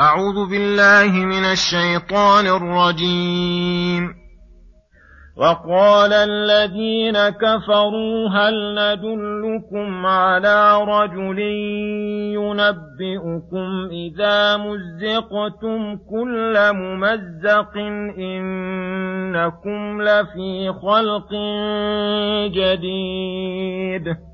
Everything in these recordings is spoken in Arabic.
أعوذ بالله من الشيطان الرجيم. وقال الذين كفروا هل ندلكم على رجل ينبئكم إذا مزقتم كل ممزق إنكم لفي خلق جديد.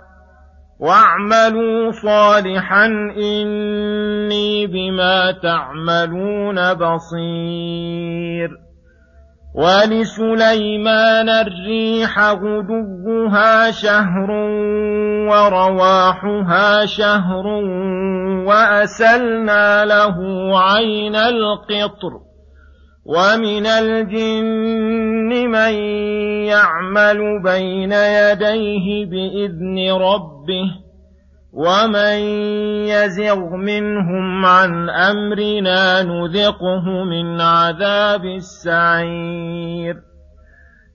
واعملوا صالحا إني بما تعملون بصير. ولسليمان الريح غدوها شهر ورواحها شهر وأسلنا له عين القطر. ومن الجن من يعمل بين يديه بإذن ربه ومن يزغ منهم عن امرنا نذقه من عذاب السعير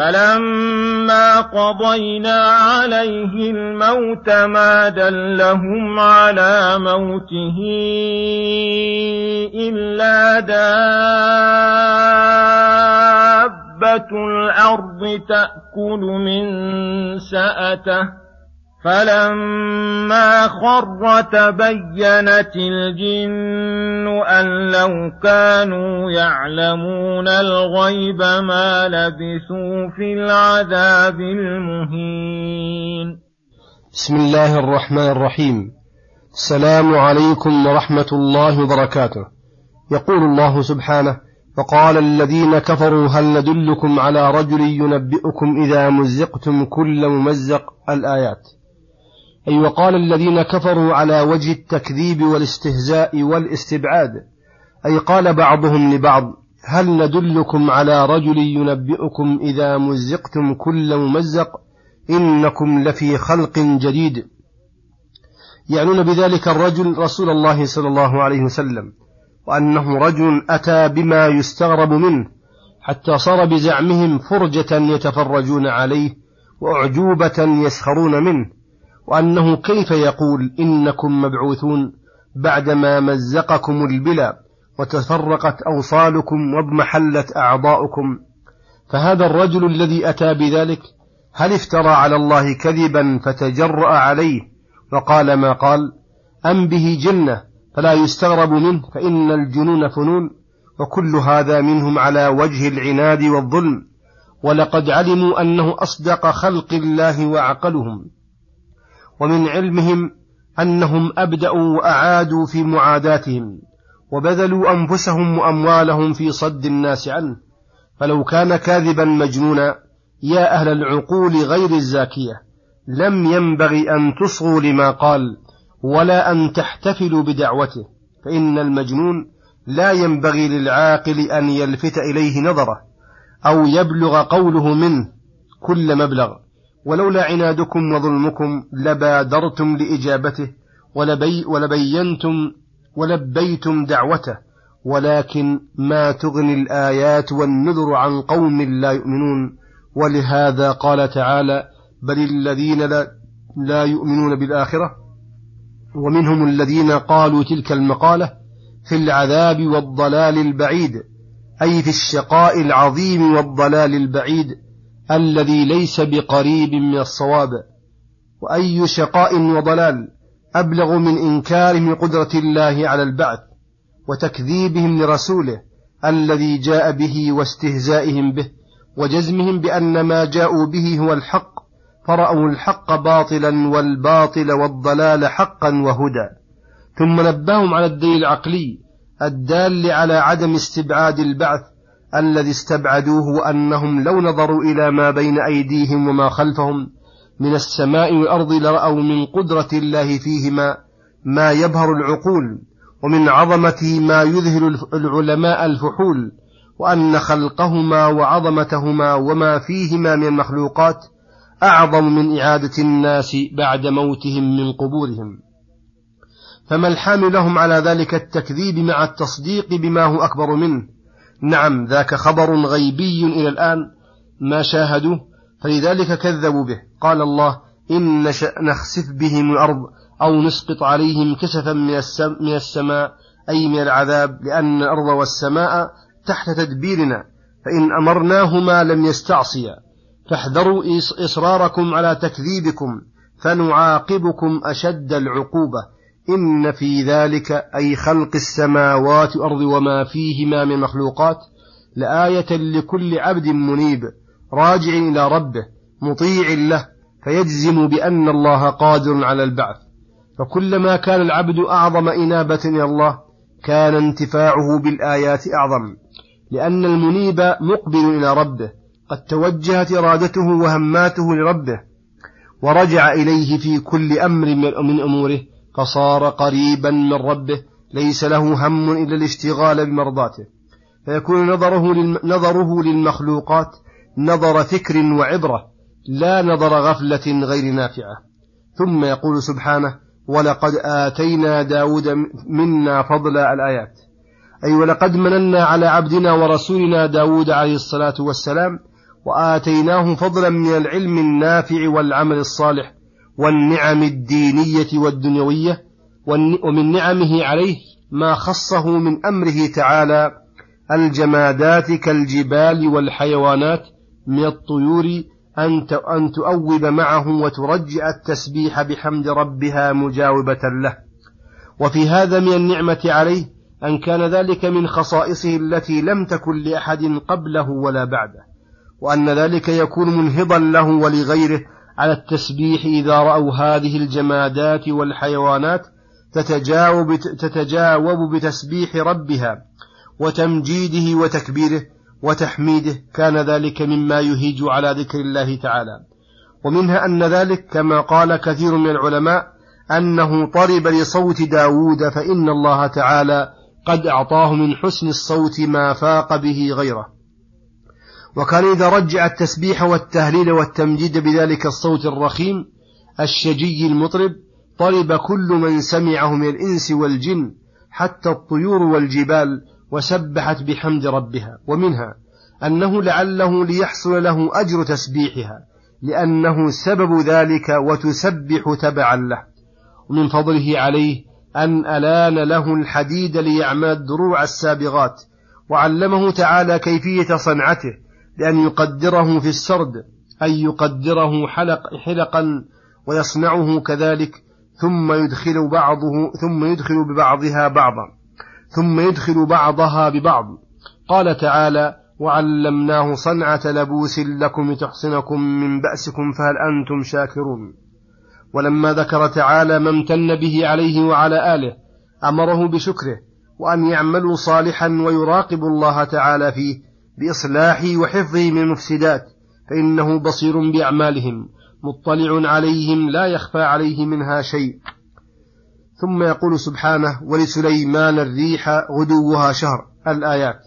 فلما قضينا عليه الموت ما دلهم على موته إلا دابة الأرض تأكل من سأته فلما خر تبينت الجن أن لو كانوا يعلمون الغيب ما لبثوا في العذاب المهين بسم الله الرحمن الرحيم. السلام عليكم ورحمة الله وبركاته. يقول الله سبحانه فقال الذين كفروا هل ندلكم على رجل ينبئكم إذا مزقتم كل ممزق الآيات؟ أي وقال الذين كفروا على وجه التكذيب والاستهزاء والاستبعاد. أي قال بعضهم لبعض هل ندلكم على رجل ينبئكم إذا مزقتم كل ممزق؟ إنكم لفي خلق جديد. يعنون بذلك الرجل رسول الله صلى الله عليه وسلم وأنه رجل أتى بما يستغرب منه حتى صار بزعمهم فرجة يتفرجون عليه وأعجوبة يسخرون منه. وأنه كيف يقول إنكم مبعوثون بعدما مزقكم البلا وتفرقت أوصالكم واضمحلت أعضاؤكم. فهذا الرجل الذي أتى بذلك هل افترى على الله كذبا فتجرأ عليه؟ وقال ما قال؟ أم به جنة فلا يستغرب منه فإن الجنون فنون وكل هذا منهم على وجه العناد والظلم. ولقد علموا أنه أصدق خلق الله وعقلهم. ومن علمهم أنهم أبدأوا وأعادوا في معاداتهم وبذلوا أنفسهم وأموالهم في صد الناس عنه. فلو كان كاذبا مجنونا يا أهل العقول غير الزاكية لم ينبغي أن تصغوا لما قال ولا أن تحتفلوا بدعوته فإن المجنون لا ينبغي للعاقل أن يلفت إليه نظره أو يبلغ قوله منه كل مبلغ. ولولا عنادكم وظلمكم لبادرتم لإجابته ولبي ولبينتم ولبيتم دعوته ولكن ما تغني الآيات والنذر عن قوم لا يؤمنون. ولهذا قال تعالى بل الذين لا, لا يؤمنون بالآخرة ومنهم الذين قالوا تلك المقالة في العذاب والضلال البعيد أي في الشقاء العظيم والضلال البعيد. الذي ليس بقريب من الصواب وأي شقاء وضلال أبلغ من إنكارهم قدرة الله على البعث وتكذيبهم لرسوله الذي جاء به واستهزائهم به وجزمهم بأن ما جاءوا به هو الحق فرأوا الحق باطلا والباطل والضلال حقا وهدى. ثم نبههم على الدليل العقلي الدال على عدم استبعاد البعث الذي استبعدوه وأنهم لو نظروا إلى ما بين أيديهم وما خلفهم من السماء والأرض لرأوا من قدرة الله فيهما ما يبهر العقول ومن عظمته ما يذهل العلماء الفحول وأن خلقهما وعظمتهما وما فيهما من المخلوقات أعظم من إعادة الناس بعد موتهم من قبورهم. فما الحامل لهم على ذلك التكذيب مع التصديق بما هو أكبر منه؟ نعم ذاك خبر غيبي إلى الآن ما شاهدوه فلذلك كذبوا به. قال الله إن نشأ نخسف بهم الأرض أو نسقط عليهم كسفا من السماء أي من العذاب لأن الأرض والسماء تحت تدبيرنا فإن أمرناهما لم يستعصيا. فاحذروا إصراركم على تكذيبكم فنعاقبكم أشد العقوبة. إن في ذلك أي خلق السماوات والأرض وما فيهما من مخلوقات لآية لكل عبد منيب راجع إلى ربه مطيع له فيجزم بأن الله قادر على البعث. فكلما كان العبد أعظم إنابة إلى الله كان انتفاعه بالآيات أعظم. لأن المنيب مقبل إلى ربه قد توجهت إرادته وهماته لربه ورجع إليه في كل أمر من أموره فصار قريبا من ربه ليس له هم إلا الاشتغال بمرضاته. فيكون نظره, نظره للمخلوقات نظر فكر وعبرة لا نظر غفلة غير نافعة. ثم يقول سبحانه ولقد آتينا داود منا فضل الآيات. أي ولقد مننا على عبدنا ورسولنا داود عليه الصلاة والسلام وآتيناه فضلا من العلم النافع والعمل الصالح والنعم الدينية والدنيوية ومن نعمه عليه ما خصه من أمره تعالى الجمادات كالجبال والحيوانات من الطيور أن تؤوب معه وترجع التسبيح بحمد ربها مجاوبة له. وفي هذا من النعمة عليه أن كان ذلك من خصائصه التي لم تكن لأحد قبله ولا بعده وأن ذلك يكون منهضا له ولغيره على التسبيح إذا رأوا هذه الجمادات والحيوانات تتجاوب, تتجاوب بتسبيح ربها وتمجيده وتكبيره وتحميده. كان ذلك مما يهيج على ذكر الله تعالى. ومنها أن ذلك كما قال كثير من العلماء أنه طرب لصوت داود فإن الله تعالى قد أعطاه من حسن الصوت ما فاق به غيره. وكان إذا رجع التسبيح والتهليل والتمجيد بذلك الصوت الرخيم الشجي المطرب طرب كل من سمعه من الإنس والجن حتى الطيور والجبال وسبحت بحمد ربها. ومنها أنه لعله ليحصل له أجر تسبيحها لأنه سبب ذلك وتسبح تبعا له. ومن فضله عليه أن ألان له الحديد ليعمل الدروع السابغات وعلمه تعالى كيفية صنعته بأن يقدره في السرد أي يقدره حلق حلقا ويصنعه كذلك ثم يدخل بعضه ثم يدخل ببعضها بعضا ثم يدخل بعضها ببعض. قال تعالى وعلمناه صنعة لبوس لكم لتحصنكم من بأسكم فهل أنتم شاكرون؟ ولما ذكر تعالى ما امتن به عليه وعلى آله أمره بشكره وأن يعملوا صالحا ويراقبوا الله تعالى فيه بإصلاحه وحفظه من المفسدات فإنه بصير بأعمالهم مطلع عليهم لا يخفى عليه منها شيء. ثم يقول سبحانه ولسليمان الريح غدوها شهر الآيات.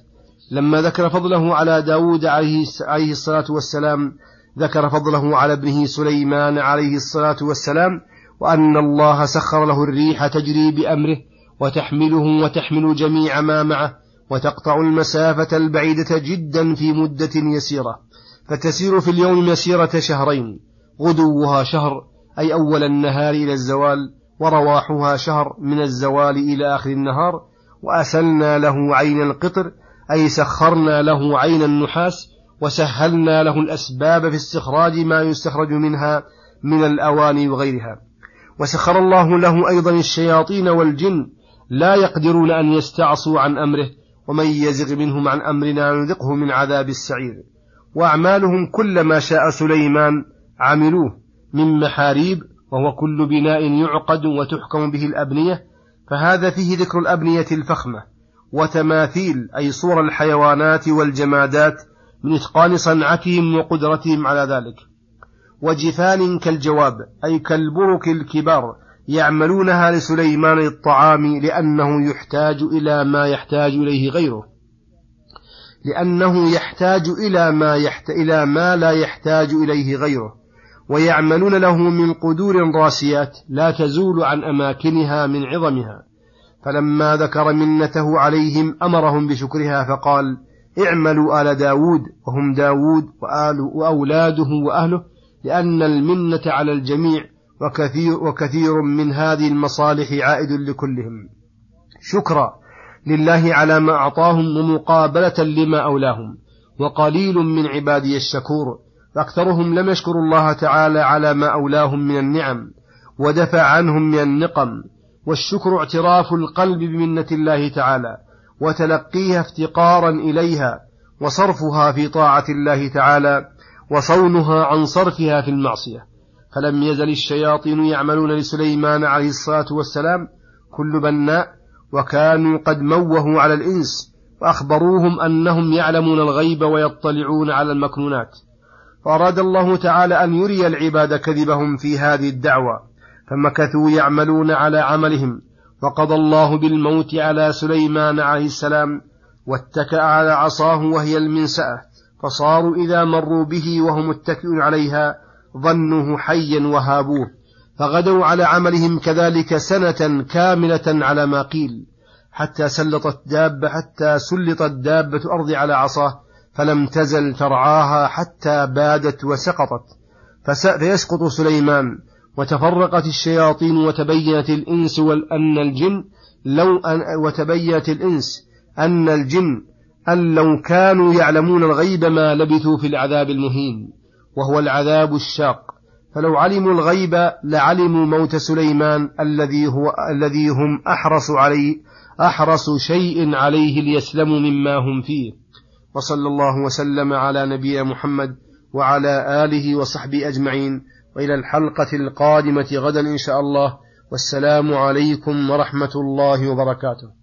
لما ذكر فضله على داود عليه الصلاة والسلام ذكر فضله على ابنه سليمان عليه الصلاة والسلام وأن الله سخر له الريح تجري بأمره وتحمله وتحمل جميع ما معه وتقطع المسافة البعيدة جدا في مدة يسيرة فتسير في اليوم مسيرة شهرين غدوها شهر أي أول النهار إلى الزوال ورواحها شهر من الزوال إلى آخر النهار وأسلنا له عين القطر أي سخرنا له عين النحاس وسهلنا له الأسباب في استخراج ما يستخرج منها من الأواني وغيرها. وسخر الله له أيضا الشياطين والجن لا يقدرون أن يستعصوا عن أمره ومن يزغ منهم عن أمرنا نذقه من عذاب السعير. وأعمالهم كل ما شاء سليمان عملوه من محاريب وهو كل بناء يعقد وتحكم به الأبنية. فهذا فيه ذكر الأبنية الفخمة وتماثيل أي صور الحيوانات والجمادات من إتقان صنعتهم وقدرتهم على ذلك. وجفان كالجواب أي كالبرك الكبار يعملونها لسليمان للطعام لأنه يحتاج إلى ما يحتاج إليه غيره. لأنه يحتاج إلى ما يحت... إلى ما لا يحتاج إليه غيره. ويعملون له من قدور راسيات لا تزول عن أماكنها من عظمها. فلما ذكر منته عليهم أمرهم بشكرها فقال اعملوا آل داود وهم داود وآل وأولاده وأهله لأن المنة على الجميع وكثير, وكثير من هذه المصالح عائد لكلهم. شكرا لله على ما أعطاهم ومقابلة لما أولاهم وقليل من عبادي الشكور. فأكثرهم لم يشكروا الله تعالى على ما أولاهم من النعم ودفع عنهم من النقم. والشكر اعتراف القلب بمنة الله تعالى وتلقيها افتقارا إليها وصرفها في طاعة الله تعالى وصونها عن صرفها في المعصية. فلم يزل الشياطين يعملون لسليمان عليه الصلاة والسلام كل بناء وكانوا قد موهوا على الإنس وأخبروهم أنهم يعلمون الغيب ويطلعون على المكنونات. فأراد الله تعالى أن يري العباد كذبهم في هذه الدعوة فمكثوا يعملون على عملهم وقضى الله بالموت على سليمان عليه السلام واتكأ على عصاه وهي المنسأة فصاروا إذا مروا به وهو متكئ عليها ظنوه حيا وهابوه فغدوا على عملهم كذلك سنة كاملة على ما قيل حتى سلطت دابة حتى سلطت دابة أرض على عصاه فلم تزل ترعاها حتى بادت وسقطت. فيسقط سليمان وتفرقت الشياطين وتبينت الإنس وأن الجن لو أن وتبينت الإنس أن الجن أن لو كانوا يعلمون الغيب ما لبثوا في العذاب المهين. وهو العذاب الشاق. فلو علموا الغيب لعلموا موت سليمان الذي هو الذي هم أحرص عليه أحرص شيء عليه ليسلموا مما هم فيه. وصلى الله وسلم على نبينا محمد وعلى آله وصحبه أجمعين. وإلى الحلقة القادمة غدا إن شاء الله. والسلام عليكم ورحمة الله وبركاته.